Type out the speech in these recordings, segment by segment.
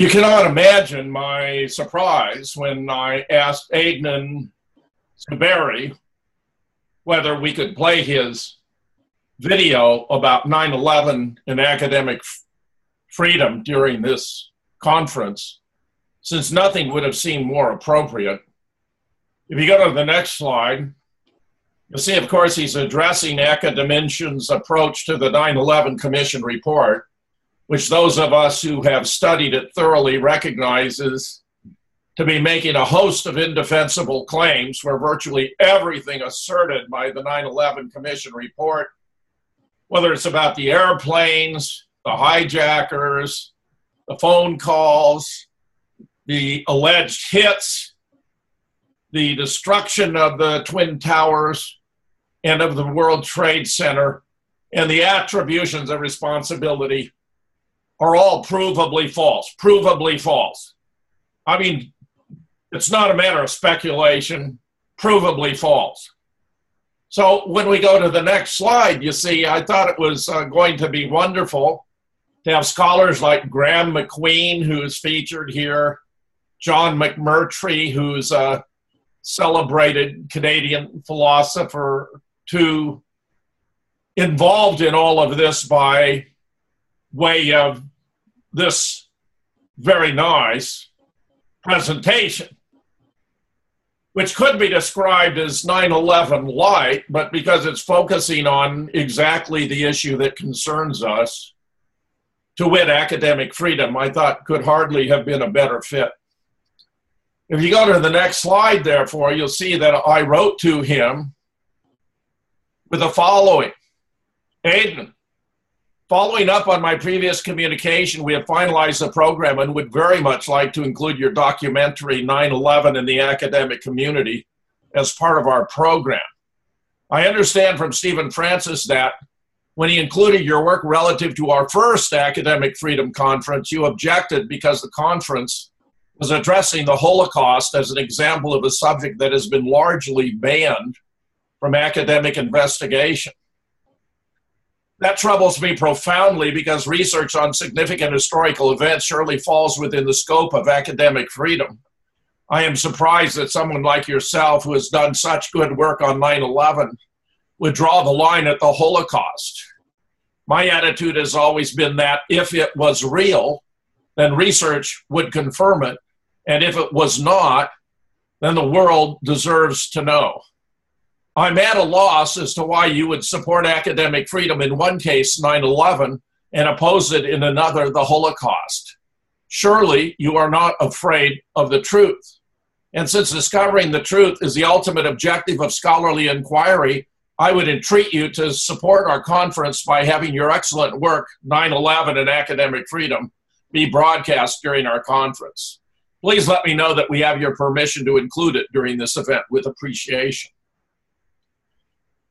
You cannot imagine my surprise when I asked Adnan Zuberi whether we could play his video about 9 11 and academic freedom during this conference, since nothing would have seemed more appropriate. If you go to the next slide, you'll see, of course, he's addressing Academician's approach to the 9 11 Commission report, which those of us who have studied it thoroughly recognizes to be making a host of indefensible claims where virtually everything asserted by the 9 11 Commission report, whether it's about the airplanes, the hijackers, the phone calls, the alleged hits, the destruction of the Twin Towers and of the World Trade Center, and the attributions of responsibility are all provably false. Provably false. I mean, it's not a matter of speculation, provably false. So when we go to the next slide, you see, I thought it was uh, going to be wonderful to have scholars like Graeme MacQueen, who's featured here, John McMurtry, who's a celebrated Canadian philosopher, to involved in all of this by way of this very nice presentation, which could be described as 9 11 light, but because it's focusing on exactly the issue that concerns us, to wit, academic freedom, I thought could hardly have been a better fit. If you go to the next slide, therefore, you'll see that I wrote to him with the following Adnan, Following up on my previous communication, we have finalized the program and would very much like to include your documentary 9 11 in the academic community as part of our program. I understand from Stephen Francis that when he included your work relative to our first academic freedom conference, you objected because the conference was addressing the Holocaust as an example of a subject that has been largely banned from academic investigation. That troubles me profoundly because research on significant historical events surely falls within the scope of academic freedom. I am surprised that someone like yourself, who has done such good work on 9 11, would draw the line at the Holocaust. My attitude has always been that if it was real, then research would confirm it. And if it was not, then the world deserves to know. I'm at a loss as to why you would support academic freedom in one case, 9 11, and oppose it in another, the Holocaust. Surely you are not afraid of the truth. And since discovering the truth is the ultimate objective of scholarly inquiry, I would entreat you to support our conference by having your excellent work, 9 11 and Academic Freedom, be broadcast during our conference. Please let me know that we have your permission to include it during this event with appreciation.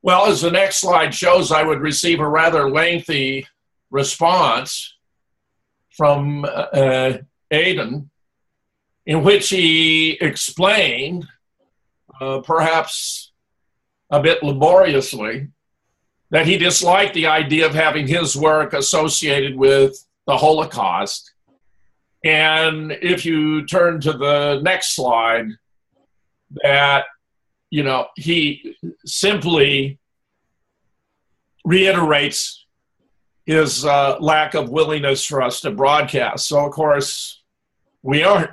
Well, as the next slide shows, I would receive a rather lengthy response from uh, Adnan in which he explained, uh, perhaps a bit laboriously, that he disliked the idea of having his work associated with the Holocaust. And if you turn to the next slide, that you know, he simply reiterates his uh, lack of willingness for us to broadcast. So, of course, we aren't.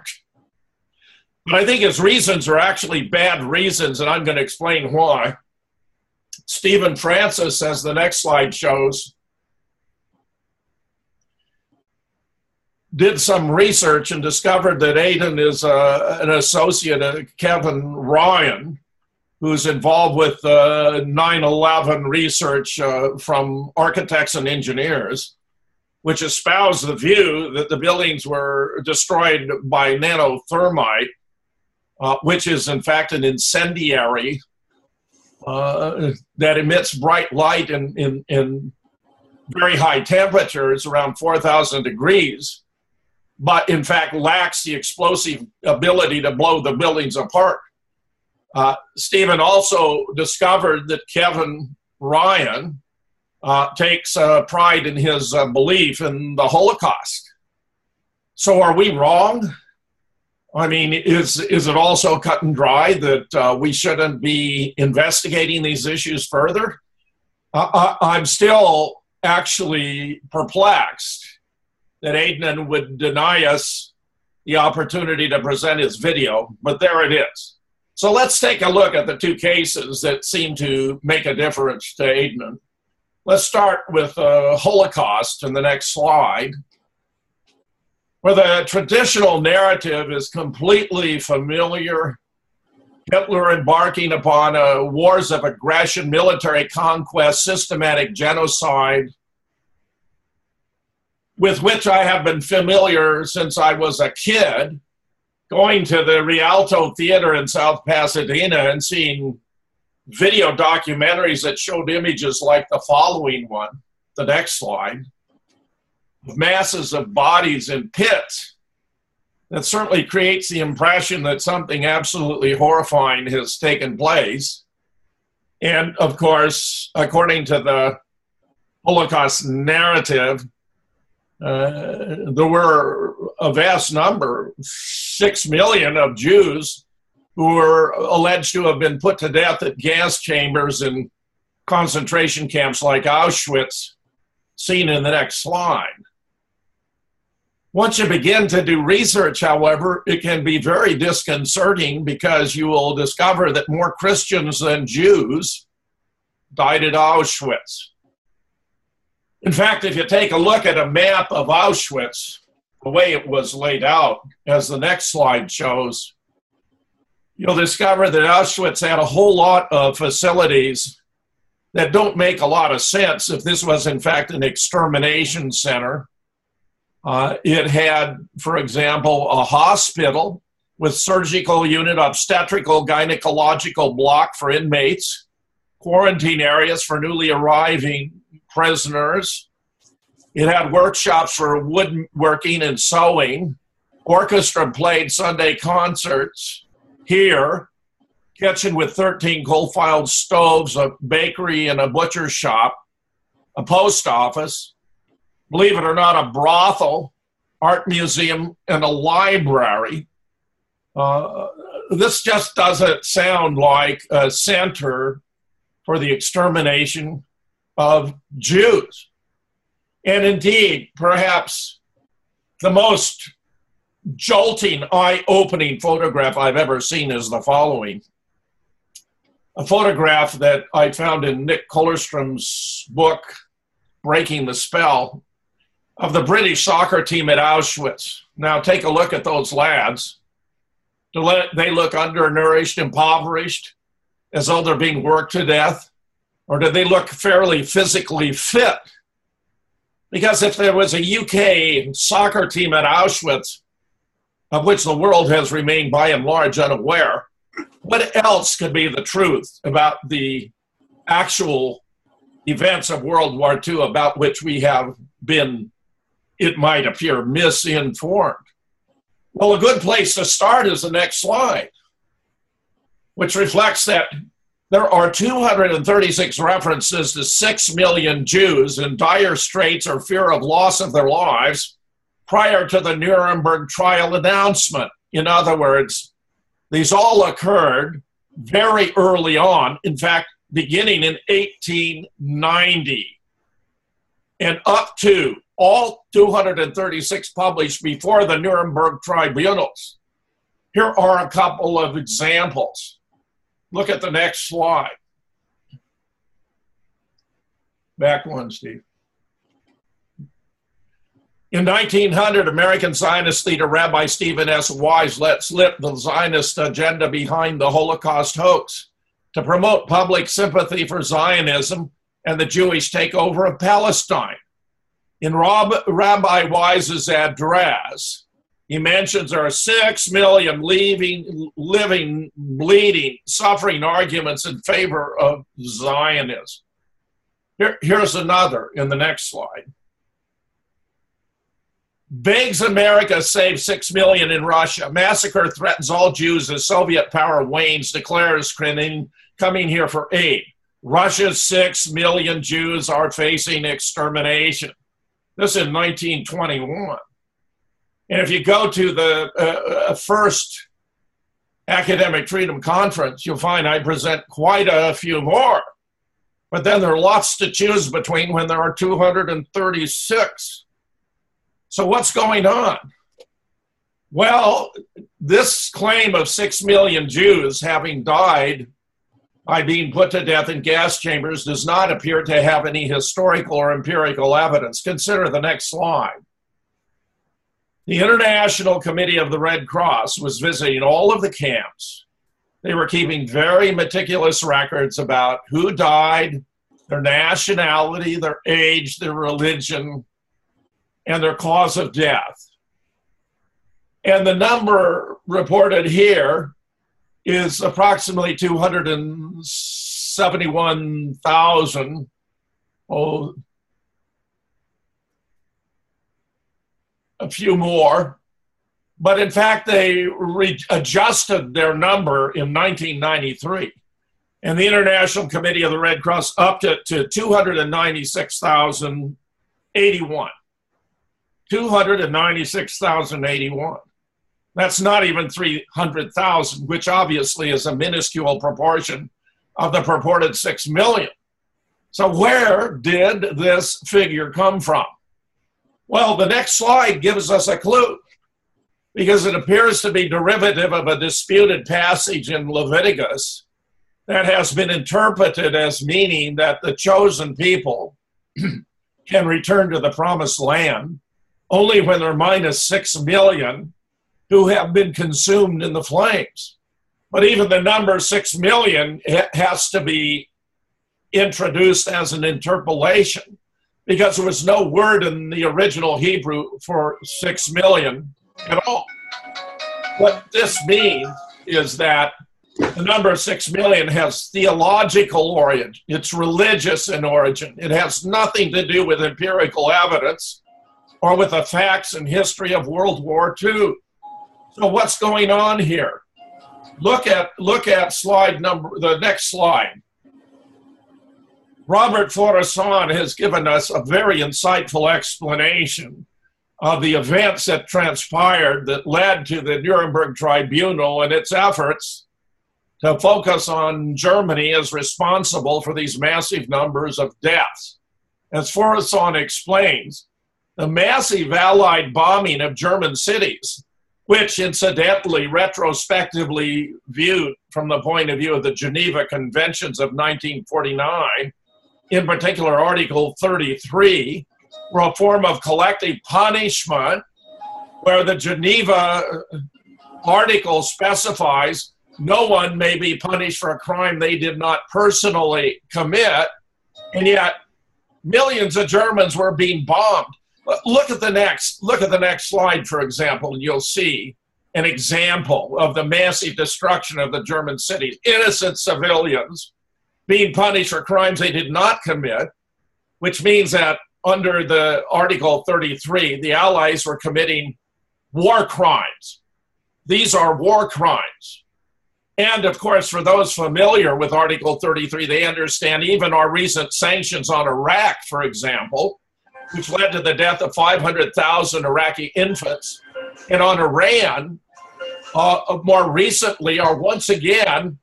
But I think his reasons are actually bad reasons, and I'm going to explain why. Stephen Francis, as the next slide shows, did some research and discovered that Adnan is uh, an associate of Kevin Ryan, who's involved with uh, 9-11 research uh, from architects and engineers, which espoused the view that the buildings were destroyed by nanothermite, uh, which is in fact an incendiary uh, that emits bright light in, in, in very high temperatures, around 4,000 degrees, but in fact lacks the explosive ability to blow the buildings apart. Uh, Stephen also discovered that Kevin Ryan uh, takes uh, pride in his uh, belief in the Holocaust. So are we wrong? I mean, is is it also cut and dry that uh, we shouldn't be investigating these issues further? Uh, I, I'm still actually perplexed that Adnan would deny us the opportunity to present his video, but there it is. So let's take a look at the two cases that seem to make a difference to Adnan. Let's start with uh, Holocaust in the next slide, where the traditional narrative is completely familiar. Hitler embarking upon a wars of aggression, military conquest, systematic genocide, with which I have been familiar since I was a kid, going to the Rialto Theater in South Pasadena and seeing video documentaries that showed images like the following one, the next slide, of masses of bodies in pits. That certainly creates the impression that something absolutely horrifying has taken place. And of course, according to the Holocaust narrative, uh, there were a vast number, six million of Jews who were alleged to have been put to death at gas chambers in concentration camps like Auschwitz, seen in the next slide. Once you begin to do research, however, it can be very disconcerting because you will discover that more Christians than Jews died at Auschwitz. In fact, if you take a look at a map of Auschwitz, the way it was laid out, as the next slide shows, you'll discover that Auschwitz had a whole lot of facilities that don't make a lot of sense if this was, in fact, an extermination center. Uh, it had, for example, a hospital with surgical unit, obstetrical, gynecological block for inmates, quarantine areas for newly arriving prisoners. It had workshops for woodworking and sewing. Orchestra played Sunday concerts here. Kitchen with 13 coal fired stoves, a bakery, and a butcher shop, a post office. Believe it or not, a brothel, art museum, and a library. Uh, this just doesn't sound like a center for the extermination of Jews. And indeed, perhaps the most jolting, eye opening photograph I've ever seen is the following a photograph that I found in Nick Kollerstrom's book, Breaking the Spell, of the British soccer team at Auschwitz. Now, take a look at those lads. Do they look undernourished, impoverished, as though they're being worked to death? or do they look fairly physically fit? Because if there was a UK soccer team at Auschwitz, of which the world has remained by and large unaware, what else could be the truth about the actual events of World War II about which we have been, it might appear, misinformed? Well, a good place to start is the next slide, which reflects that there are 236 references to 6 million Jews in dire straits or fear of loss of their lives prior to the Nuremberg trial announcement. In other words, these all occurred very early on, in fact, beginning in 1890 and up to all 236 published before the Nuremberg tribunals. Here are a couple of examples. Look at the next slide. Back one, Steve. In 1900, American Zionist leader Rabbi Stephen S. Wise let slip the Zionist agenda behind the Holocaust hoax to promote public sympathy for Zionism and the Jewish takeover of Palestine. In Rob, Rabbi Wise's address, he mentions there are six million leaving, living, bleeding, suffering arguments in favor of Zionism. Here, here's another in the next slide. Begs America save six million in Russia. Massacre threatens all Jews as Soviet power wanes, declares Krenin coming here for aid. Russia's six million Jews are facing extermination. This in 1921. And if you go to the uh, uh, first Academic Freedom Conference, you'll find I present quite a few more. But then there are lots to choose between when there are 236. So, what's going on? Well, this claim of six million Jews having died by being put to death in gas chambers does not appear to have any historical or empirical evidence. Consider the next slide. The International Committee of the Red Cross was visiting all of the camps. They were keeping very meticulous records about who died, their nationality, their age, their religion, and their cause of death. And the number reported here is approximately 271,000. Oh, a few more. But in fact, they re- adjusted their number in 1993. And the International Committee of the Red Cross upped it to 296,081. 296,081. That's not even 300,000, which obviously is a minuscule proportion of the purported 6 million. So, where did this figure come from? Well, the next slide gives us a clue because it appears to be derivative of a disputed passage in Leviticus that has been interpreted as meaning that the chosen people can return to the promised land only when there are minus six million who have been consumed in the flames. But even the number six million has to be introduced as an interpolation because there was no word in the original Hebrew for six million at all. What this means is that the number six million has theological origin, it's religious in origin. It has nothing to do with empirical evidence or with the facts and history of World War II. So what's going on here? Look at look at slide number the next slide. Robert Faurisson has given us a very insightful explanation of the events that transpired that led to the Nuremberg Tribunal and its efforts to focus on Germany as responsible for these massive numbers of deaths. As Faurisson explains, the massive Allied bombing of German cities, which incidentally, retrospectively viewed from the point of view of the Geneva Conventions of 1949, in particular Article 33, were a form of collective punishment where the Geneva article specifies no one may be punished for a crime they did not personally commit, and yet millions of Germans were being bombed. Look at the next look at the next slide, for example, and you'll see an example of the massive destruction of the German cities. Innocent civilians being punished for crimes they did not commit, which means that under the Article 33, the Allies were committing war crimes. These are war crimes. And of course, for those familiar with Article 33, they understand even our recent sanctions on Iraq, for example, which led to the death of 500,000 Iraqi infants, and on Iran, uh, more recently, are once again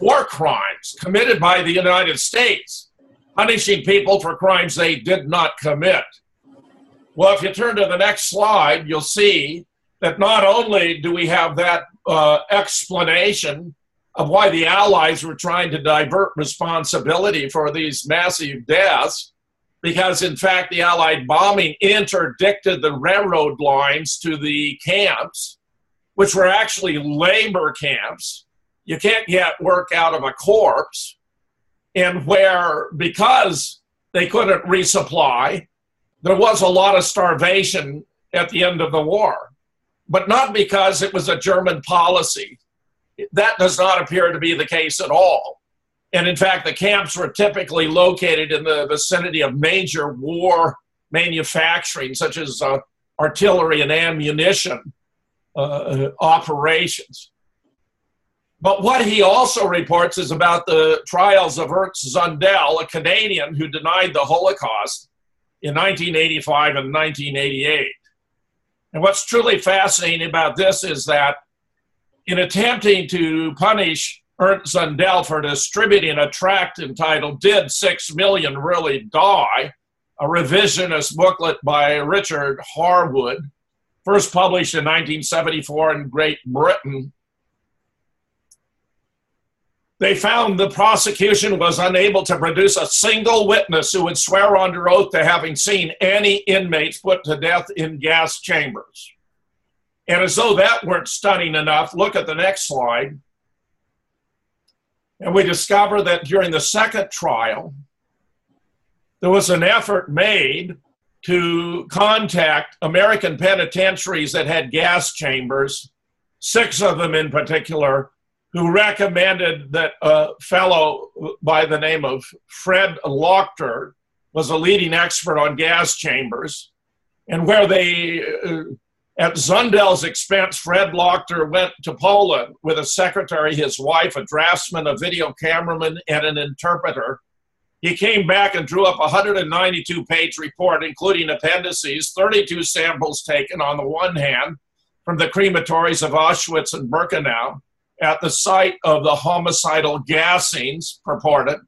war crimes committed by the United States, punishing people for crimes they did not commit. Well, if you turn to the next slide, you'll see that not only do we have that uh, explanation of why the Allies were trying to divert responsibility for these massive deaths, because in fact the Allied bombing interdicted the railroad lines to the camps, which were actually labor camps you can't get work out of a corpse, and where because they couldn't resupply, there was a lot of starvation at the end of the war, but not because it was a German policy. That does not appear to be the case at all. And in fact, the camps were typically located in the vicinity of major war manufacturing, such as uh, artillery and ammunition uh, uh operations. But what he also reports is about the trials of Ernst Zundel, a Canadian who denied the Holocaust in 1985 and 1988. And what's truly fascinating about this is that in attempting to punish Ernst Zundel for distributing a tract entitled Did Six Million Really Die? A revisionist booklet by Richard Harwood, first published in 1974 in Great Britain. They found the prosecution was unable to produce a single witness who would swear under oath to having seen any inmates put to death in gas chambers. And as though that weren't stunning enough, look at the next slide. And we discover that during the second trial, there was an effort made to contact American penitentiaries that had gas chambers, six of them in particular, who recommended that a fellow by the name of Fred Leuchter was a leading expert on gas chambers, and where they uh, at Zundel's expense, Fred Leuchter went to Poland with a secretary, his wife, a draftsman, a video cameraman, and an interpreter. He came back and drew up a 192 page report, including appendices, 32 samples taken on the one hand from the crematories of Auschwitz and Birkenau at the site of the homicidal gassings purported,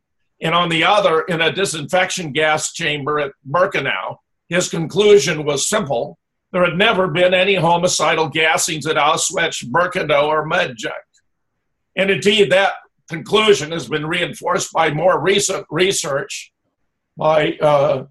and on the other in a disinfection gas chamber at Birkenau. His conclusion was simple there had never been any homicidal gassings at Auschwitz, Birkenau, or Majdanek. And indeed, that conclusion has been reinforced by more recent research by uh,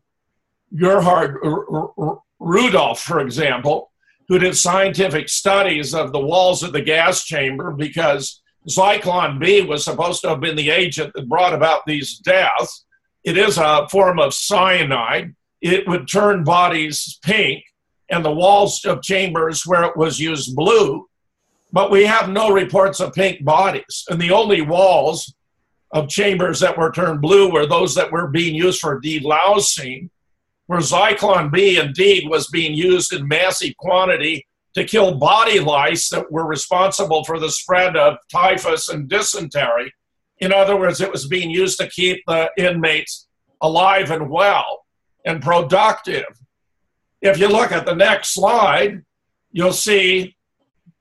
Germar Rudolf, for example, who did scientific studies of the walls of the gas chamber because Zyklon B was supposed to have been the agent that brought about these deaths. It is a form of cyanide. It would turn bodies pink and the walls of chambers where it was used blue, but we have no reports of pink bodies. And the only walls of chambers that were turned blue were those that were being used for delousing, where Zyklon B indeed was being used in massive quantity to kill body lice that were responsible for the spread of typhus and dysentery. In other words, it was being used to keep the inmates alive and well and productive. If you look at the next slide, you'll see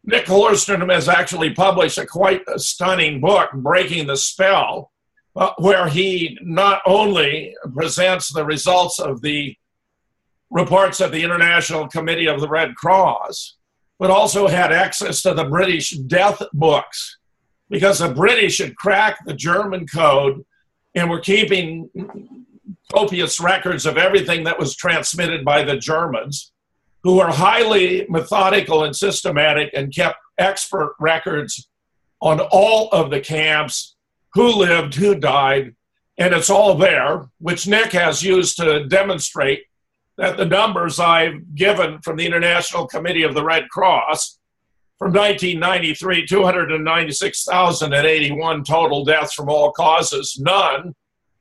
Nick Kollerstrom has actually published a quite a stunning book, Breaking the Spell, uh, where he not only presents the results of the reports of the International Committee of the Red Cross, but also had access to the British death books because the British had cracked the German code and were keeping copious records of everything that was transmitted by the Germans, who were highly methodical and systematic and kept expert records on all of the camps, who lived, who died, and it's all there, which Nick has used to demonstrate that the numbers I've given from the International Committee of the Red Cross from 1993, 296,081 total deaths from all causes, none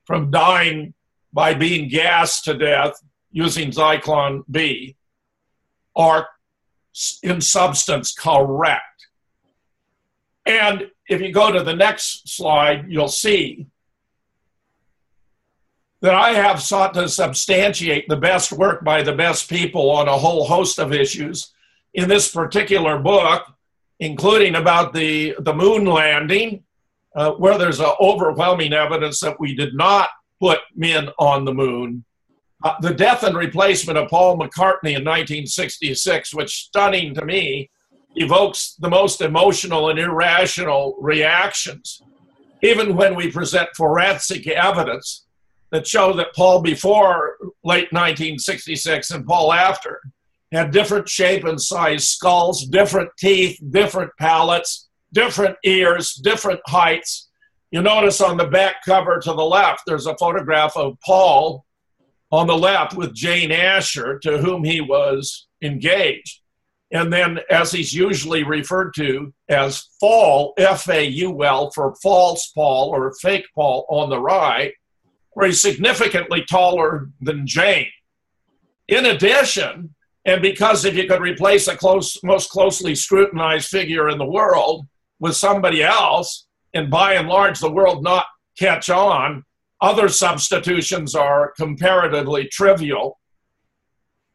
from dying by being gassed to death using Zyklon B are in substance correct. And if you go to the next slide, you'll see that I have sought to substantiate the best work by the best people on a whole host of issues in this particular book, including about the, the moon landing, uh, where there's overwhelming evidence that we did not put men on the moon. Uh, the death and replacement of Paul McCartney in 1966, which stunning to me, evokes the most emotional and irrational reactions. Even when we present forensic evidence that show that Paul before late 1966 and Paul after had different shape and size skulls, different teeth, different palates, different ears, different heights, you notice on the back cover to the left, there's a photograph of Paul on the left with Jane Asher, to whom he was engaged. And then, as he's usually referred to as Fall, F A U L, for false Paul or fake Paul on the right, where he's significantly taller than Jane. In addition, and because if you could replace a close, most closely scrutinized figure in the world with somebody else, and by and large the world not catch on. Other substitutions are comparatively trivial.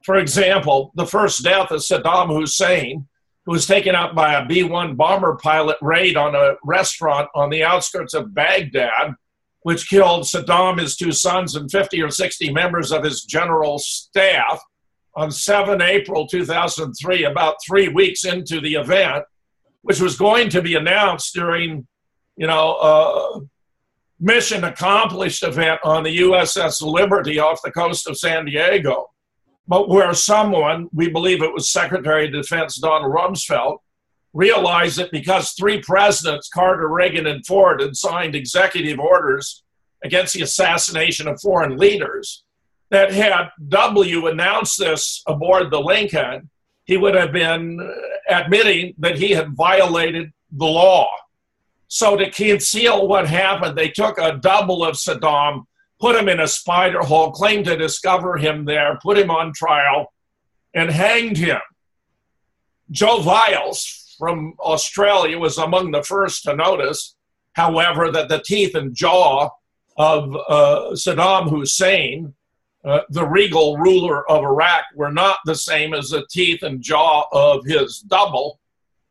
For example, the first death of Saddam Hussein, who was taken out by a B 1 bomber pilot raid on a restaurant on the outskirts of Baghdad, which killed Saddam, his two sons, and 50 or 60 members of his general staff on 7 April 2003, about three weeks into the event, which was going to be announced during, you know, uh, mission accomplished event on the USS Liberty off the coast of San Diego, but where someone, we believe it was Secretary of Defense Donald Rumsfeld, realized that because three presidents, Carter, Reagan, and Ford, had signed executive orders against the assassination of foreign leaders, that had W announced this aboard the Lincoln, he would have been uh, admitting that he had violated the law. So to conceal what happened, they took a double of Saddam, put him in a spider hole, claimed to discover him there, put him on trial, and hanged him. Joe Vialls from Australia was among the first to notice, however, that the teeth and jaw of uh, Saddam Hussein uh, the regal ruler of Iraq were not the same as the teeth and jaw of his double,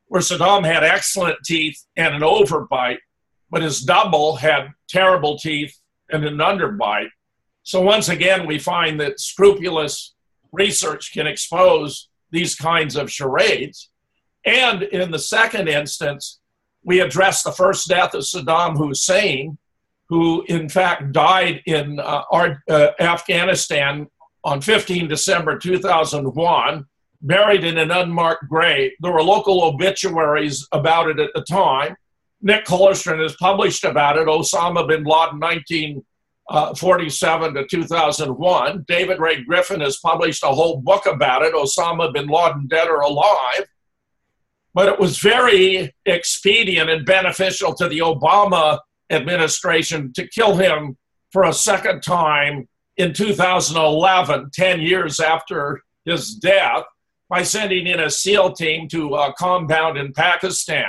where Saddam had excellent teeth and an overbite, but his double had terrible teeth and an underbite. So once again, we find that scrupulous research can expose these kinds of charades. And in the second instance, we address the first death of Saddam Hussein who in fact died in uh, our, uh, Afghanistan on 15 December 2001, buried in an unmarked grave. There were local obituaries about it at the time. Nick Kollerstrom has published about it, Osama bin Laden, 1947 uh, to 2001. David Ray Griffin has published a whole book about it, Osama bin Laden, Dead or Alive. But it was very expedient and beneficial to the Obama administration to kill him for a second time in 2011, 10 years after his death, by sending in a SEAL team to a compound in Pakistan.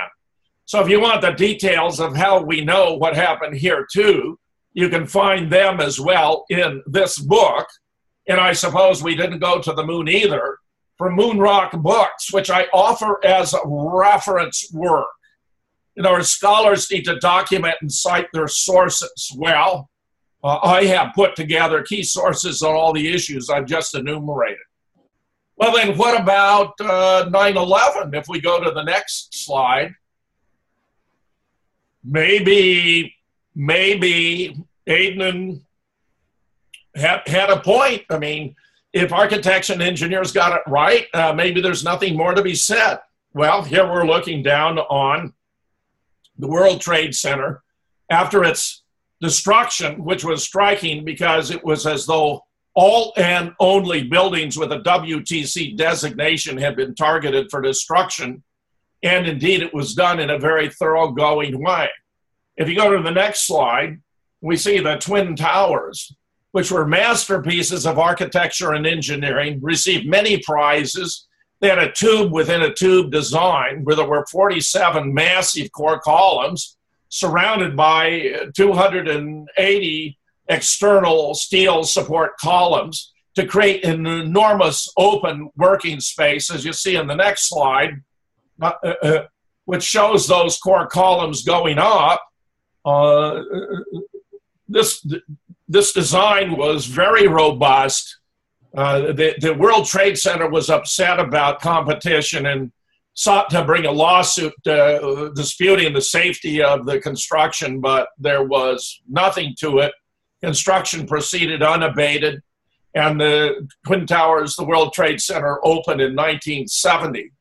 So, if you want the details of how we know what happened here, too, you can find them as well in this book. And I suppose we didn't go to the moon either from Moonrock Books, which I offer as a reference work you know, scholars need to document and cite their sources. Well, uh, I have put together key sources on all the issues I've just enumerated. Well, then, what about uh, 9 11? If we go to the next slide, maybe, maybe Adnan had, had a point. I mean, if architects and engineers got it right, uh, maybe there's nothing more to be said. Well, here we're looking down on the World Trade Center after its destruction, which was striking because it was as though all and only buildings with a WTC designation had been targeted for destruction. And indeed, it was done in a very thoroughgoing way. If you go to the next slide, we see the Twin Towers, which were masterpieces of architecture and engineering, received many prizes, they had a tube within a tube design where there were 47 massive core columns surrounded by 280 external steel support columns to create an enormous open working space, as you see in the next slide, uh, uh, uh which shows those core columns going up. Uh, this, this design was very robust uh, the, the World Trade Center was upset about competition and sought to bring a lawsuit uh, disputing the safety of the construction, but there was nothing to it. Construction proceeded unabated, and the Twin Towers, the World Trade Center, opened in 1970.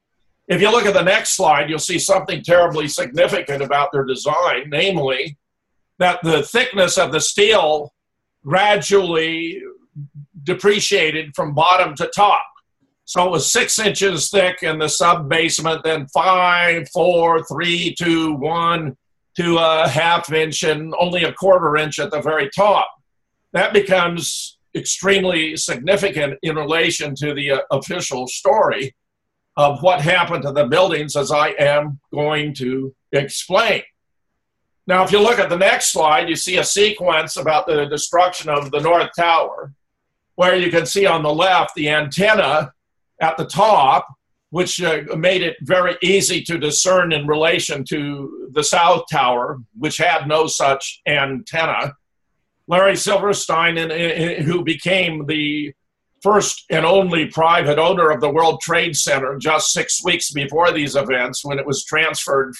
If you look at the next slide, you'll see something terribly significant about their design, namely that the thickness of the steel gradually depreciated from bottom to top. So it was six inches thick in the sub basement, then five, four, three, two, one to a half inch and only a quarter inch at the very top. That becomes extremely significant in relation to the uh, official story of what happened to the buildings, as I am going to explain. Now, if you look at the next slide, you see a sequence about the destruction of the North Tower. where you can see on the left the antenna at the top, which uh, made it very easy to discern in relation to the South Tower, which had no such antenna. Larry Silverstein, in, in, who became the first and only private owner of the World Trade Center just six weeks before these events, when it was transferred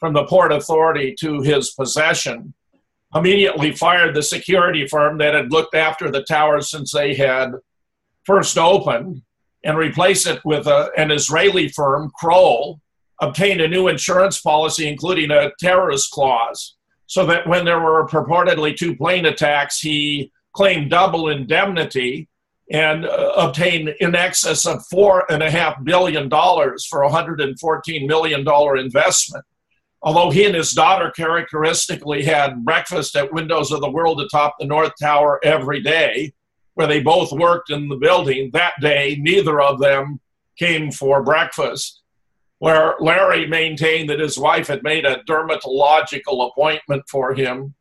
from the Port Authority to his possession, immediately fired the security firm that had looked after the tower since they had first opened and replaced it with a, an Israeli firm, Kroll, obtained a new insurance policy, including a terrorist clause, so that when there were purportedly two plane attacks, he claimed double indemnity and uh, obtained in excess of four and a half billion dollars for a hundred and fourteen million dollar investment. Although he and his daughter characteristically had breakfast at Windows of the World atop the North Tower every day, where they both worked in the building, that day neither of them came for breakfast. Where Larry maintained that his wife had made a dermatological appointment for him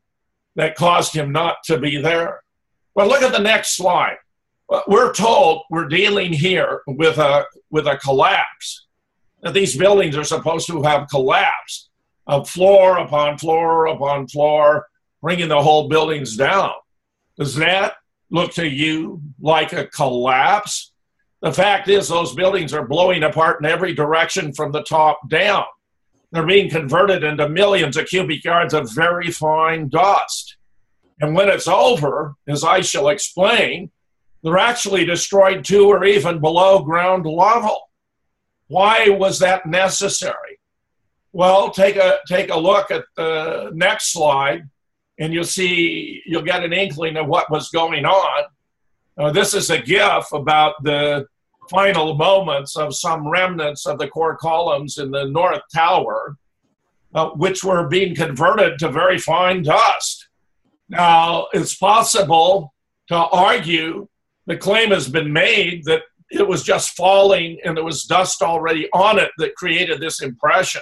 that caused him not to be there. Well, look at the next slide we're told we're dealing here with a with a collapse. That these buildings are supposed to have collapsed, of floor upon floor upon floor, bringing the whole buildings down. Does that look to you like a collapse? The fact is, those buildings are blowing apart in every direction from the top down. They're being converted into millions of cubic yards of very fine dust. And when it's over, as I shall explain, they're actually destroyed to or even below ground level. Why was that necessary? Well, take a take a look at the next slide, and you'll see you'll get an inkling of what was going on. Uh, this is a GIF about the final moments of some remnants of the core columns in the North Tower, uh, which were being converted to very fine dust. Now, it's possible to argue the claim has been made that it was just falling and there was dust already on it that created this impression.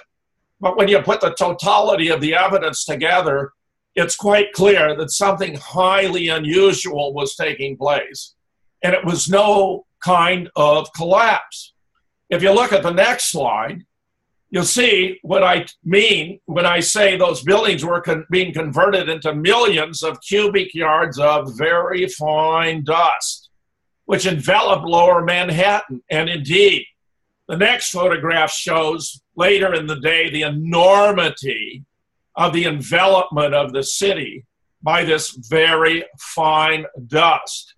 But when you put the totality of the evidence together, it's quite clear that something highly unusual was taking place. And it was no kind of collapse. If you look at the next slide, you'll see what I mean when I say those buildings were con- being converted into millions of cubic yards of very fine dust which enveloped lower Manhattan. And indeed, the next photograph shows later in the day the enormity of the envelopment of the city by this very fine dust.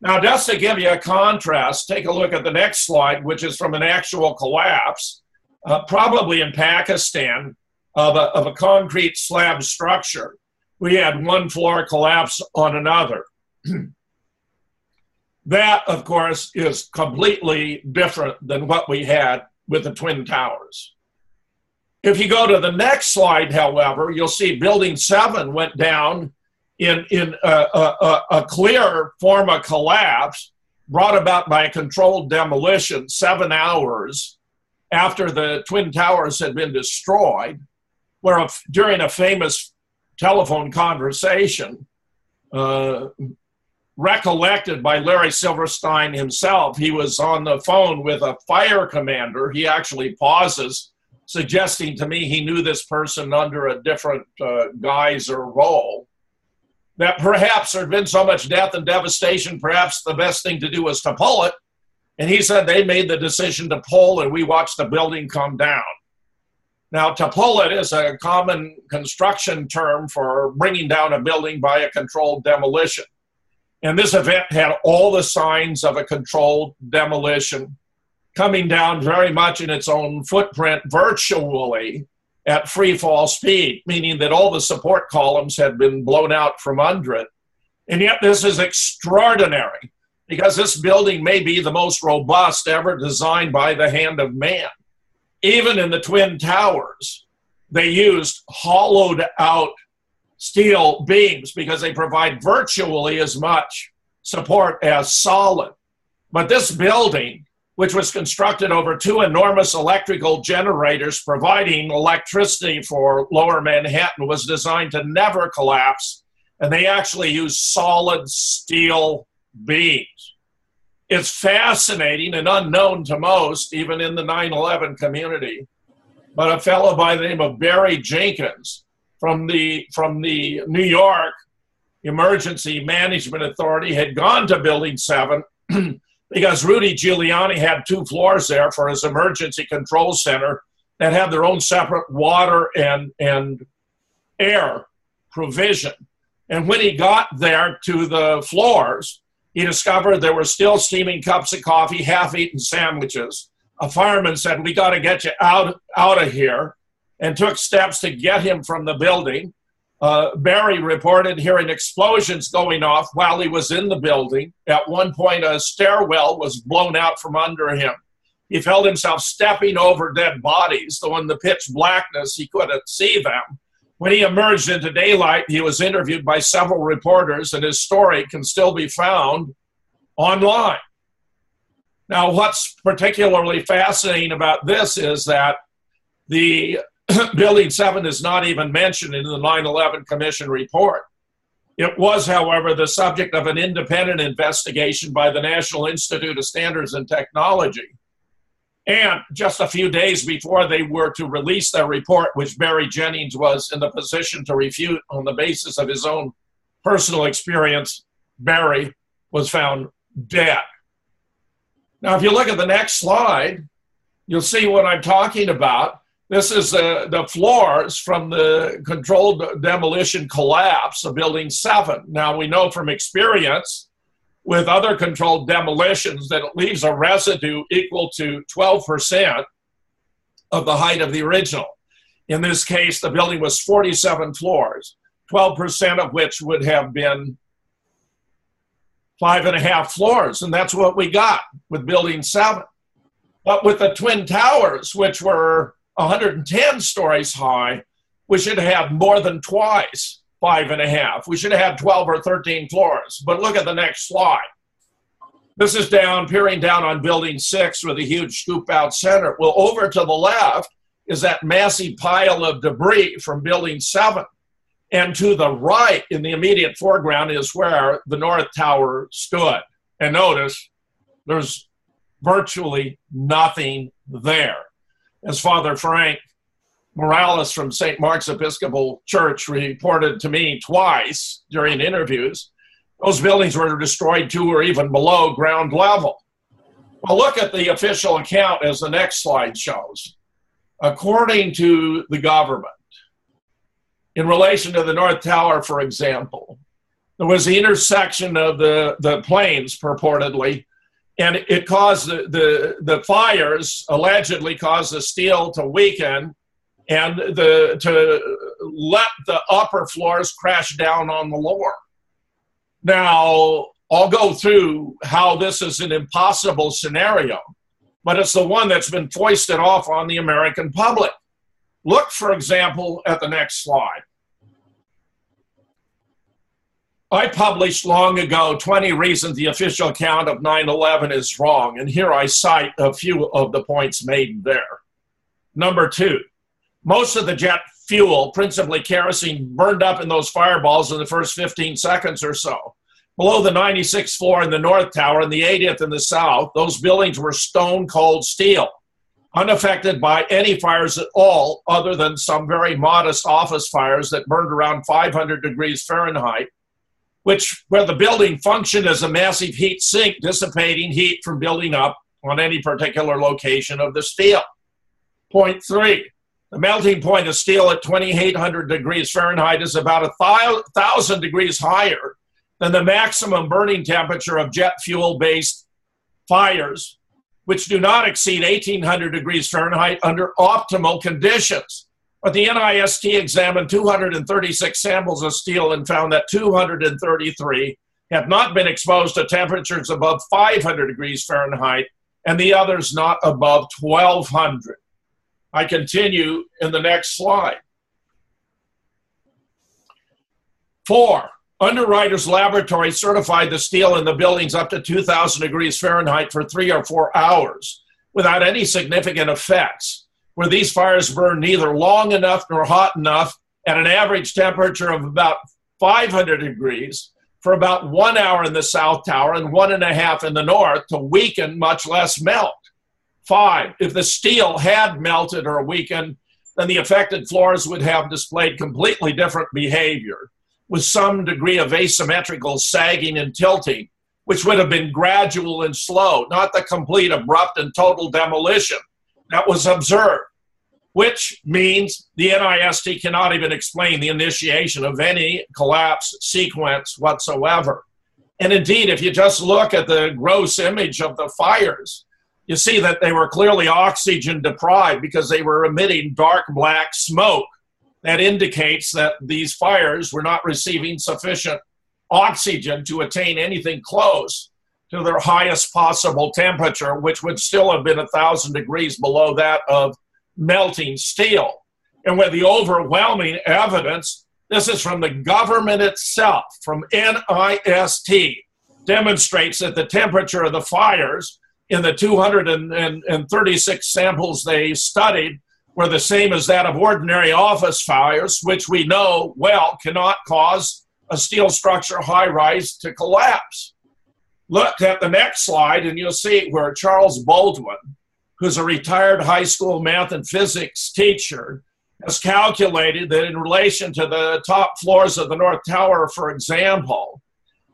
Now, just to give you a contrast, take a look at the next slide, which is from an actual collapse, uh, probably in Pakistan, of a, of a concrete slab structure. We had one floor collapse on another. That, of course, is completely different than what we had with the Twin Towers. If you go to the next slide, however, you'll see Building 7 went down in, in a, a, a clear form of collapse brought about by a controlled demolition seven hours after the Twin Towers had been destroyed, where a, during a famous telephone conversation, uh, recollected by Larry Silverstein himself. He was on the phone with a fire commander. He actually pauses, suggesting to me he knew this person under a different uh, guise or role. That perhaps there had been so much death and devastation, perhaps the best thing to do was to pull it. And he said they made the decision to pull, and we watched the building come down. Now, to pull it is a common construction term for bringing down a building by a controlled demolition. And this event had all the signs of a controlled demolition coming down very much in its own footprint virtually at free fall speed, meaning that all the support columns had been blown out from under it. And yet, this is extraordinary because this building may be the most robust ever designed by the hand of man. Even in the Twin Towers, they used hollowed out steel beams because they provide virtually as much support as solid. But this building, which was constructed over two enormous electrical generators providing electricity for lower Manhattan, was designed to never collapse. And they actually used solid steel beams. It's fascinating and unknown to most, even in the 9 11 community. But a fellow by the name of Barry Jennings from the, from the New York Emergency Management Authority had gone to Building 7 because Rudy Giuliani had two floors there for his emergency control center that had their own separate water and, and air provision. And when he got there to the floors, he discovered there were still steaming cups of coffee, half eaten sandwiches. A fireman said, We got to get you out, out of here, and took steps to get him from the building. Uh, Barry reported hearing explosions going off while he was in the building. At one point, a stairwell was blown out from under him. He felt himself stepping over dead bodies, though in the pitch blackness he couldn't see them. When he emerged into daylight, he was interviewed by several reporters, and his story can still be found online. Now, what's particularly fascinating about this is that the Building 7 is not even mentioned in the 9 11 Commission report. It was, however, the subject of an independent investigation by the National Institute of Standards and Technology. And just a few days before they were to release their report, which Barry Jennings was in the position to refute on the basis of his own personal experience, Barry was found dead. Now, if you look at the next slide, you'll see what I'm talking about. This is uh, the floors from the controlled demolition collapse of Building 7. Now, we know from experience with other controlled demolitions that it leaves a residue equal to 12% of the height of the original. In this case, the building was 47 floors, 12% of which would have been five and a half floors. And that's what we got with Building 7. But with the Twin Towers, which were 110 stories high, we should have more than twice five and a half. We should have had 12 or 13 floors. But look at the next slide. This is down, peering down on building six with a huge scoop out center. Well, over to the left is that massive pile of debris from building seven. And to the right, in the immediate foreground, is where the North Tower stood. And notice there's virtually nothing there as Father Frank Morales from St. Mark's Episcopal Church reported to me twice during interviews, those buildings were destroyed to or even below ground level. Well, look at the official account as the next slide shows. According to the government, in relation to the North Tower, for example, there was the intersection of the, the planes purportedly and it caused the, the, the fires allegedly caused the steel to weaken and the, to let the upper floors crash down on the lower. Now, I'll go through how this is an impossible scenario, but it's the one that's been foisted off on the American public. Look, for example, at the next slide. I published long ago 20 Reasons the Official Account of 9 11 is Wrong, and here I cite a few of the points made there. Number two, most of the jet fuel, principally kerosene, burned up in those fireballs in the first 15 seconds or so. Below the 96th floor in the North Tower and the 80th in the South, those buildings were stone cold steel, unaffected by any fires at all, other than some very modest office fires that burned around 500 degrees Fahrenheit which where the building functioned as a massive heat sink, dissipating heat from building up on any particular location of the steel. Point three, the melting point of steel at 2800 degrees Fahrenheit is about a thousand degrees higher than the maximum burning temperature of jet fuel based fires, which do not exceed 1800 degrees Fahrenheit under optimal conditions. But the NIST examined 236 samples of steel and found that 233 have not been exposed to temperatures above 500 degrees Fahrenheit and the others not above 1200. I continue in the next slide. Four, Underwriters Laboratory certified the steel in the buildings up to 2000 degrees Fahrenheit for three or four hours without any significant effects where these fires burn neither long enough nor hot enough at an average temperature of about 500 degrees for for about one hour in the south tower and one and a half in the north to weaken, much less melt. Five, if the steel had melted or weakened, then the affected floors would have displayed completely different behavior with some degree of asymmetrical sagging and tilting, which would have been gradual and slow, not the complete, abrupt, and total demolition that was observed, which means the NIST cannot even explain the initiation of any collapse sequence whatsoever. And indeed, if you just look at the gross image of the fires, you see that they were clearly oxygen deprived because they were emitting dark black smoke. That indicates that these fires were not receiving sufficient oxygen to attain anything close to their highest possible temperature, which would still have been a thousand degrees below that of melting steel. And with the overwhelming evidence, this is from the government itself, from NIST, demonstrates that the temperature of the fires in the 236 samples they studied were the same as that of ordinary office fires, which we know well cannot cause a steel structure high rise to collapse. Look at the next slide, and you'll see where Charles Baldwin, who's a retired high school math and physics teacher, has calculated that in relation to the top floors of the North Tower, for example,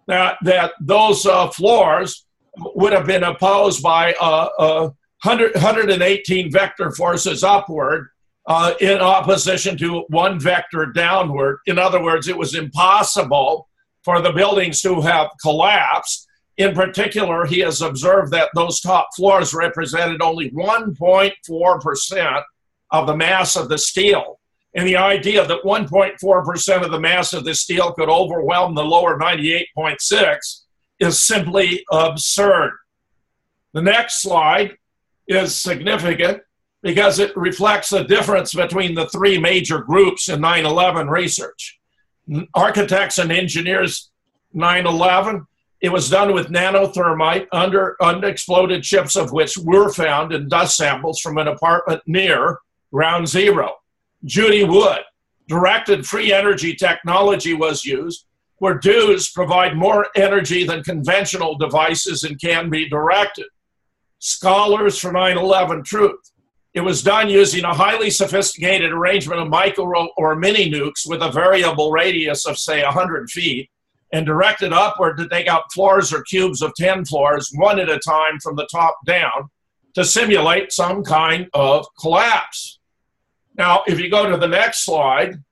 that, that those uh, floors would have been opposed by uh, uh, 100, 118 vector forces upward uh, in opposition to one vector downward. In other words, it was impossible for the buildings to have collapsed. In particular, he has observed that those top floors represented only 1.4% of the mass of the steel. And the idea that 1.4% of the mass of the steel could overwhelm the lower 98.6 is simply absurd. The next slide is significant because it reflects the difference between the three major groups in 9 11 research. Architects and engineers 9 11, it was done with nanothermite under unexploded chips of which were found in dust samples from an apartment near ground zero. Judy Wood directed free energy technology was used where DEWs provide more energy than conventional devices and can be directed. Scholars for 9 11 Truth. It was done using a highly sophisticated arrangement of micro or mini nukes with a variable radius of, say, 100 feet and directed upward to take out floors or cubes of 10 floors, one at a time from the top down, to simulate some kind of collapse. Now, if you go to the next slide,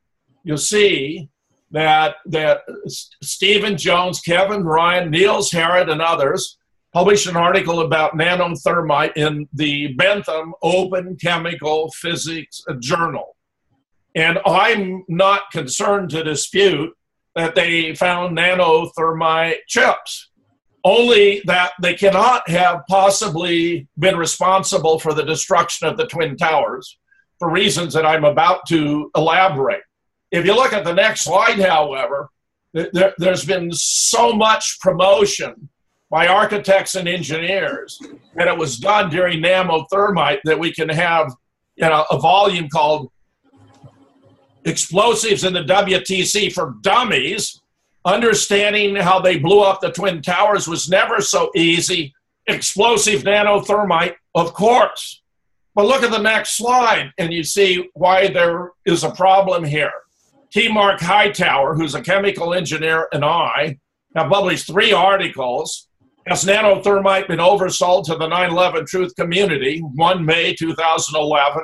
you'll see that that Stephen Jones, Kevin Ryan, Niels Harrit, and others published an article about nanothermite in the Bentham Open Chemical Physics Journal. And I'm not concerned to dispute that they found nanothermite chips, only that they cannot have possibly been responsible for the destruction of the Twin Towers for reasons that I'm about to elaborate. If you look at the next slide, however, there, has been so much promotion by architects and engineers that it was done during nanothermite that we can have you know, a volume called Explosives in the WTC for Dummies. Understanding how they blew up the Twin Towers was never so easy. Explosive nanothermite, of course. But look at the next slide, and you see why there is a problem here. T. Mark Hightower, who's a chemical engineer, and I have published three articles. Has nanothermite been oversold to the 9 11 truth community? 1 May 2011.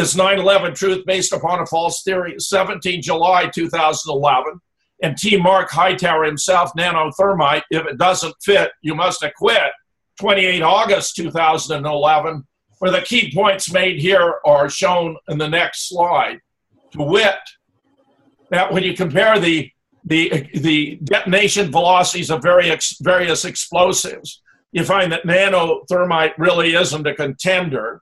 Is 9 11 truth based upon a false theory? 17 July 2011. And T. Mark Hightower himself, nanothermite, if it doesn't fit, you must acquit. 28 August 2011, where the key points made here are shown in the next slide. To wit, that when you compare the the the detonation velocities of various various explosives, you find that nanothermite really isn't a contender.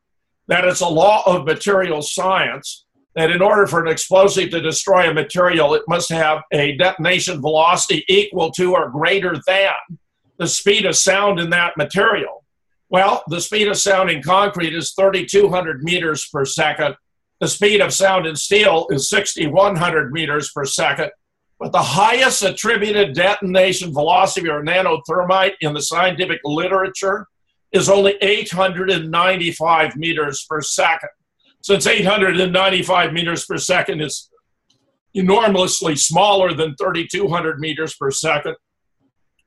That it's a law of material science that in order for an explosive to destroy a material, it must have a detonation velocity equal to or greater than the speed of sound in that material. Well, the speed of sound in concrete is 3,200 meters per second the speed of sound in steel is 6,100 meters per second. But the highest attributed detonation velocity or nanothermite in the scientific literature is only 895 meters per second. Since 895 meters per second is enormously smaller than 3,200 meters per second,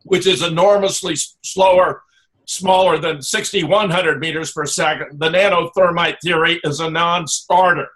which is enormously slower, smaller than 6,100 meters per second, the nanothermite theory is a non-starter.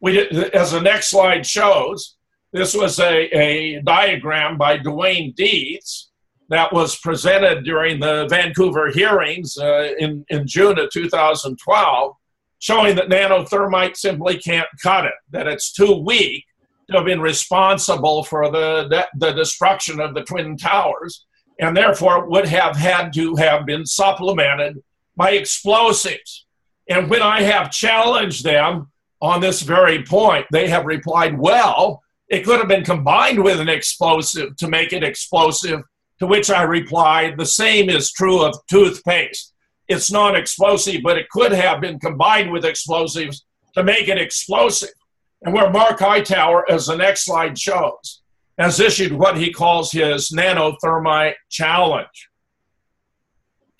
We did, as the next slide shows, this was a, a diagram by Dwain Deets that was presented during the Vancouver hearings uh, in, in June of 2012, showing that nanothermite simply can't cut it, that it's too weak to have been responsible for the, the destruction of the Twin Towers, and therefore would have had to have been supplemented by explosives. And when I have challenged them on this very point, they have replied, well, it could have been combined with an explosive to make it explosive, to which I replied, the same is true of toothpaste. It's non explosive, but it could have been combined with explosives to make it explosive. And where Mark Hightower, as the next slide shows, has issued what he calls his nanothermite challenge.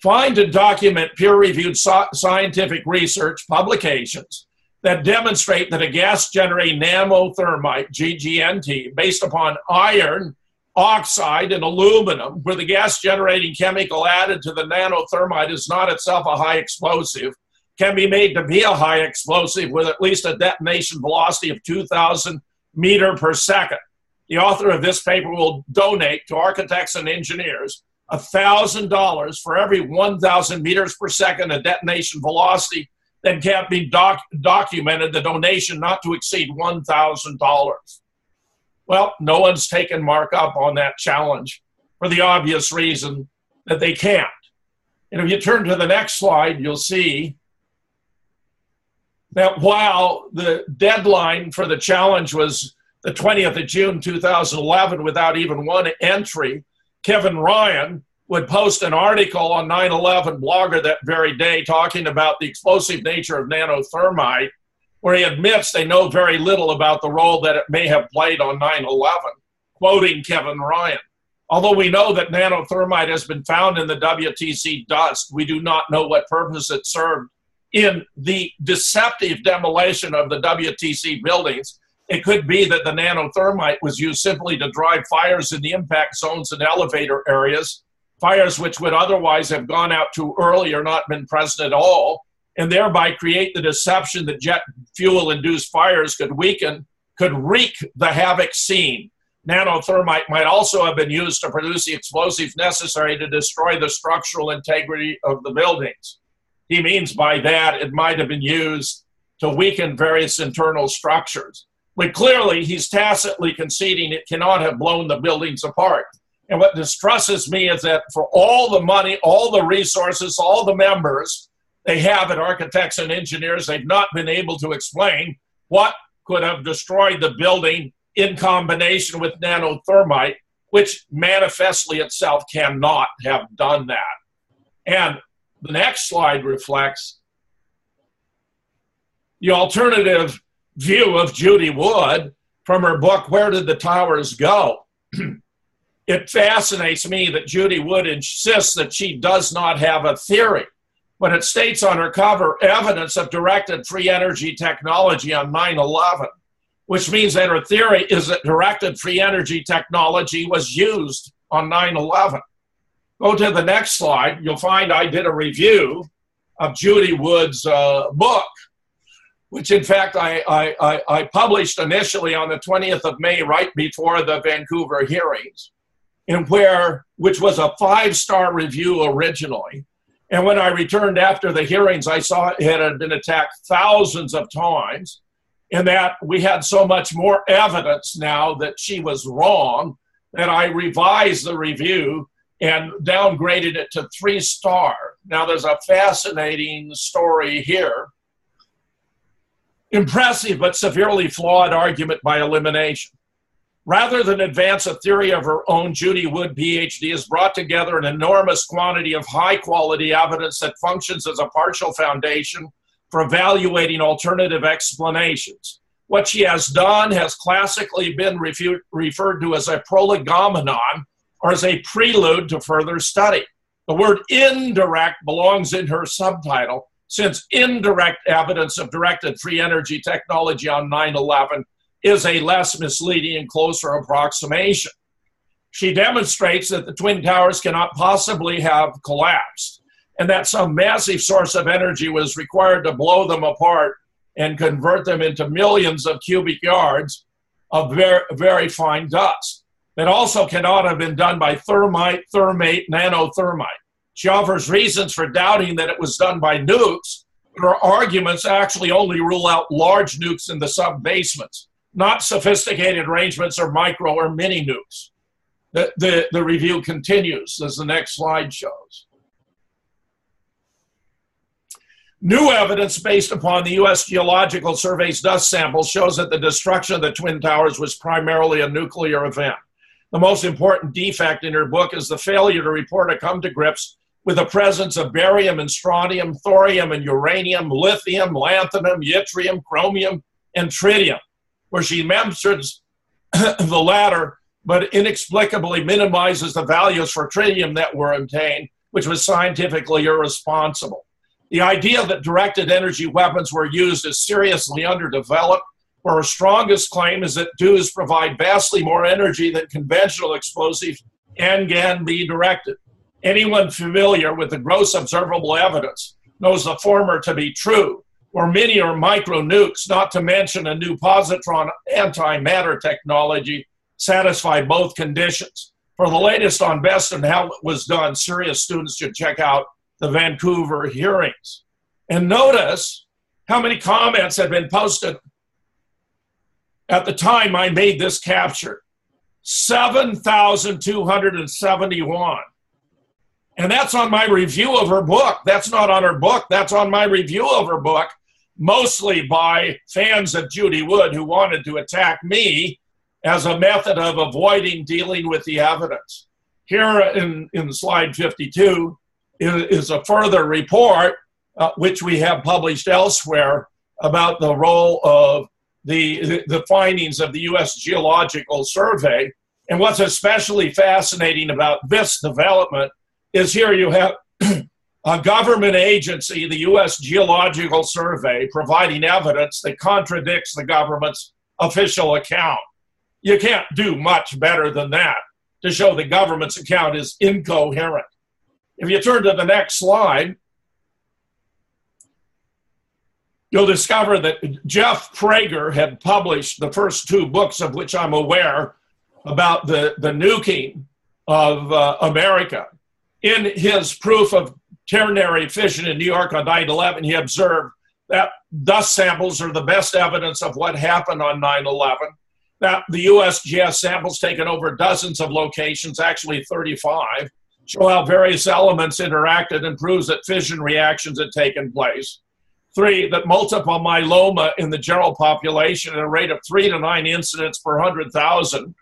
Find and document peer reviewed scientific research publications that demonstrate that a gas generating nanothermite, GGNT, based upon iron oxide and aluminum, where the gas generating chemical added to the nanothermite is not itself a high explosive, can be made to be a high explosive with at least a detonation velocity of 2,000 meter per second. The author of this paper will donate to architects and engineers $1,000 for every 1,000 meters per second of detonation velocity that can be doc- documented, the donation not to exceed $1,000. Well, no one's taken Mark up on that challenge for the obvious reason that they can't. And if you turn to the next slide, you'll see that while the deadline for the challenge was the 20th of June 2011 without even one entry, Kevin Ryan would post an article on 9 11 Blogger that very day talking about the explosive nature of nanothermite, where he admits they know very little about the role that it may have played on 9 11, quoting Kevin Ryan. Although we know that nanothermite has been found in the WTC dust, we do not know what purpose it served in the deceptive demolition of the WTC buildings. It could be that the nanothermite was used simply to drive fires in the impact zones and elevator areas fires which would otherwise have gone out too early or not been present at all, and thereby create the deception that jet fuel induced fires could weaken, could wreak the havoc seen. Nanothermite might also have been used to produce the explosives necessary to destroy the structural integrity of the buildings. He means by that it might have been used to weaken various internal structures. But clearly, he's tacitly conceding it cannot have blown the buildings apart. And what distresses me is that for all the money, all the resources, all the members they have at architects and engineers, they've not been able to explain what could have destroyed the building in combination with nanothermite, which manifestly itself cannot have done that. And the next slide reflects the alternative view of Judy Wood from her book, Where Did the Towers Go? it fascinates me that Judy Wood insists that she does not have a theory. When it states on her cover evidence of directed free energy technology on 9 11, which means that her theory is that directed free energy technology was used on 9 11. Go to the next slide. You'll find I did a review of Judy Wood's uh, book, which in fact I, I, I published initially on the 20th of May, right before the Vancouver hearings and where which was a five star review originally. And when I returned after the hearings, I saw it had been attacked thousands of times, and that we had so much more evidence now that she was wrong that I revised the review and downgraded it to three star. Now, there's a fascinating story here. Impressive but severely flawed argument by elimination. Rather than advance a theory of her own, Judy Wood, PhD, has brought together an enormous quantity of high quality evidence that functions as a partial foundation for evaluating alternative explanations. What she has done has classically been refu- referred to as a prolegomenon or as a prelude to further study. The word indirect belongs in her subtitle since indirect evidence of directed free energy technology on 9 11 is a less misleading and closer approximation. She demonstrates that the Twin Towers cannot possibly have collapsed and that some massive source of energy was required to blow them apart and convert them into millions of cubic yards of very, very fine dust. That also cannot have been done by thermite, thermate, nanothermite. She offers reasons for doubting that it was done by nukes. But her arguments actually only rule out large nukes in the sub basements, not sophisticated arrangements or micro or mini nukes. The, the, the review continues as the next slide shows. New evidence based upon the U.S. Geological Survey's dust sample shows that the destruction of the Twin Towers was primarily a nuclear event. The most important defect in her book is the failure to report or come to grips with the presence of barium and strontium, thorium and uranium, lithium, lanthanum, yttrium, chromium, and tritium, where she mentions the latter, but inexplicably minimizes the values for tritium that were obtained, which was scientifically irresponsible. The idea that directed energy weapons were used is seriously underdeveloped, where her strongest claim is that DEWs provide vastly more energy than conventional explosives and can be directed. Anyone familiar with the gross observable evidence knows the former to be true, or mini or micro nukes, not to mention a new positron antimatter technology, satisfy both conditions. For the latest on best and how it was done, serious students should check out the Vancouver hearings. And notice how many comments have been posted at the time I made this capture 7,271. And that's on my review of her book. That's not on her book, that's on my review of her book, mostly by fans of Judy Wood who wanted to attack me as a method of avoiding dealing with the evidence. Here in, in slide 52 is, a further report, uh, which we have published elsewhere, about the role of the, the findings of the U.S. Geological Survey. And what's especially fascinating about this development is here you have a government agency, the U.S. Geological Survey, providing evidence that contradicts the government's official account. You can't do much better than that to show the government's account is incoherent. If you turn to the next slide, you'll discover that Jeff Prager had published the first two books of which I'm aware about the, the nuking of uh, America in his proof of ternary fission in New York on 9 11, he observed that dust samples are the best evidence of what happened on 9 11. That the USGS samples taken over dozens of locations, actually 35, show how various elements interacted and proves that fission reactions had taken place. Three, that multiple myeloma in the general population at a rate of three to nine incidents per 100,000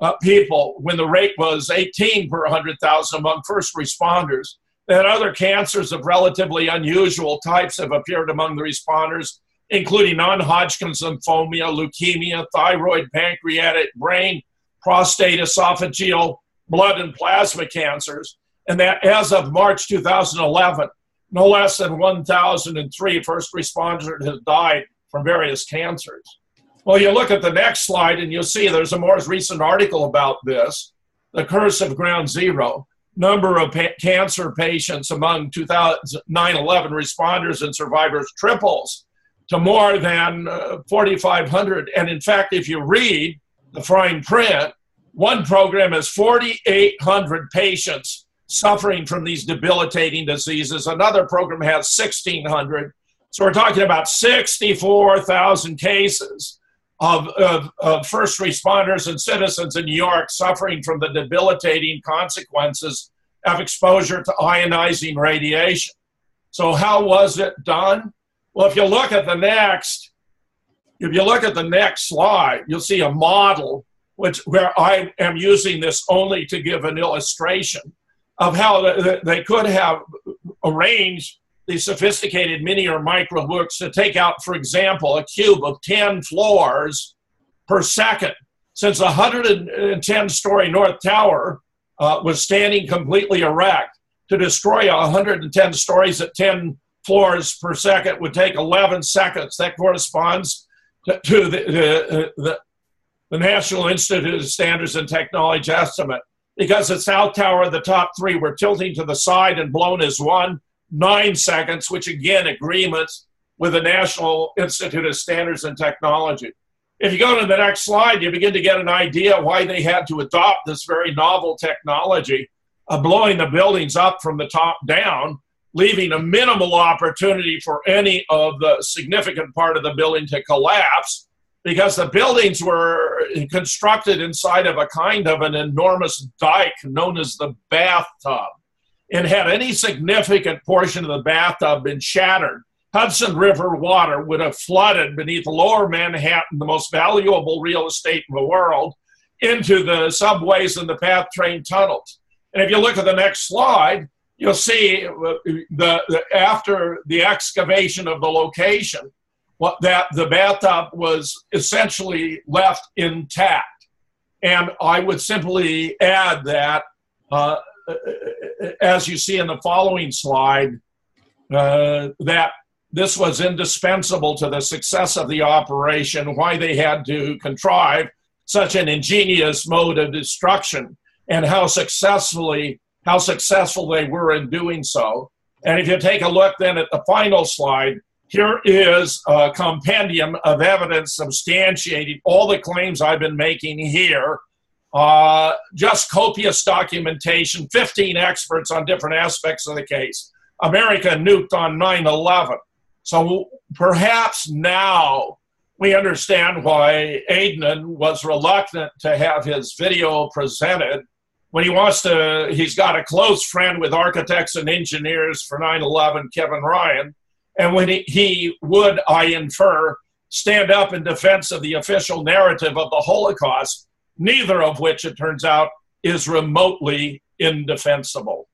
uh, people when the rate was 18 per 100,000 among first responders. That other cancers of relatively unusual types have appeared among the responders, including non Hodgkin's lymphoma, leukemia, thyroid, pancreatic, brain, prostate, esophageal, blood, and plasma cancers. And that as of March 2011, no less than 1,003 first responders have died from various cancers. Well, you look at the next slide and you'll see there's a more recent article about this the curse of ground zero. Number of pa- cancer patients among 9 11 responders and survivors triples to more than uh, 4,500. And in fact, if you read the fine print, one program has 4,800 patients suffering from these debilitating diseases. Another program has 1,600. So we're talking about 64,000 cases of, of, of, first responders and citizens in New York suffering from the debilitating consequences of exposure to ionizing radiation. So, how was it done? Well, if you look at the next, if you look at the next slide, you'll see a model which where I am using this only to give an illustration of how they could have arranged these sophisticated mini or micro nukes to take out, for example, a cube of 10 floors per second. Since the 110 story North Tower uh, was standing completely erect, to destroy 110 stories at 10 floors per second would take 11 seconds. That corresponds to, to the, the, the, the National Institute of Standards and Technology estimate. Because the South Tower, the top three were tilting to the side and blown as one, nine seconds, which again agreements with the National Institute of Standards and Technology. If you go to the next slide, you begin to get an idea why they had to adopt this very novel technology of blowing the buildings up from the top down, leaving a minimal opportunity for any of the significant part of the building to collapse because the buildings were constructed inside of a kind of an enormous dike known as the bathtub. And had any significant portion of the bathtub been shattered, Hudson River water would have flooded beneath lower Manhattan, the most valuable real estate in the world, into the subways and the PATH train tunnels. And if you look at the next slide, you'll see the, the after the excavation of the location, what that the bathtub was essentially left intact. And I would simply add that, uh, as you see in the following slide, uh, that this was indispensable to the success of the operation, why they had to contrive such an ingenious mode of destruction and how successfully how successful they were in doing so. And if you take a look then at the final slide, here is a compendium of evidence substantiating all the claims I've been making here. Uh, just copious documentation, 15 experts on different aspects of the case. America nuked on 9 11. So perhaps now we understand why Adnan was reluctant to have his video presented when he wants to, he's got a close friend with architects and engineers for 9 11, Kevin Ryan. And when he, he would, I infer, stand up in defense of the official narrative of the Holocaust, neither of which, it turns out, is remotely indefensible.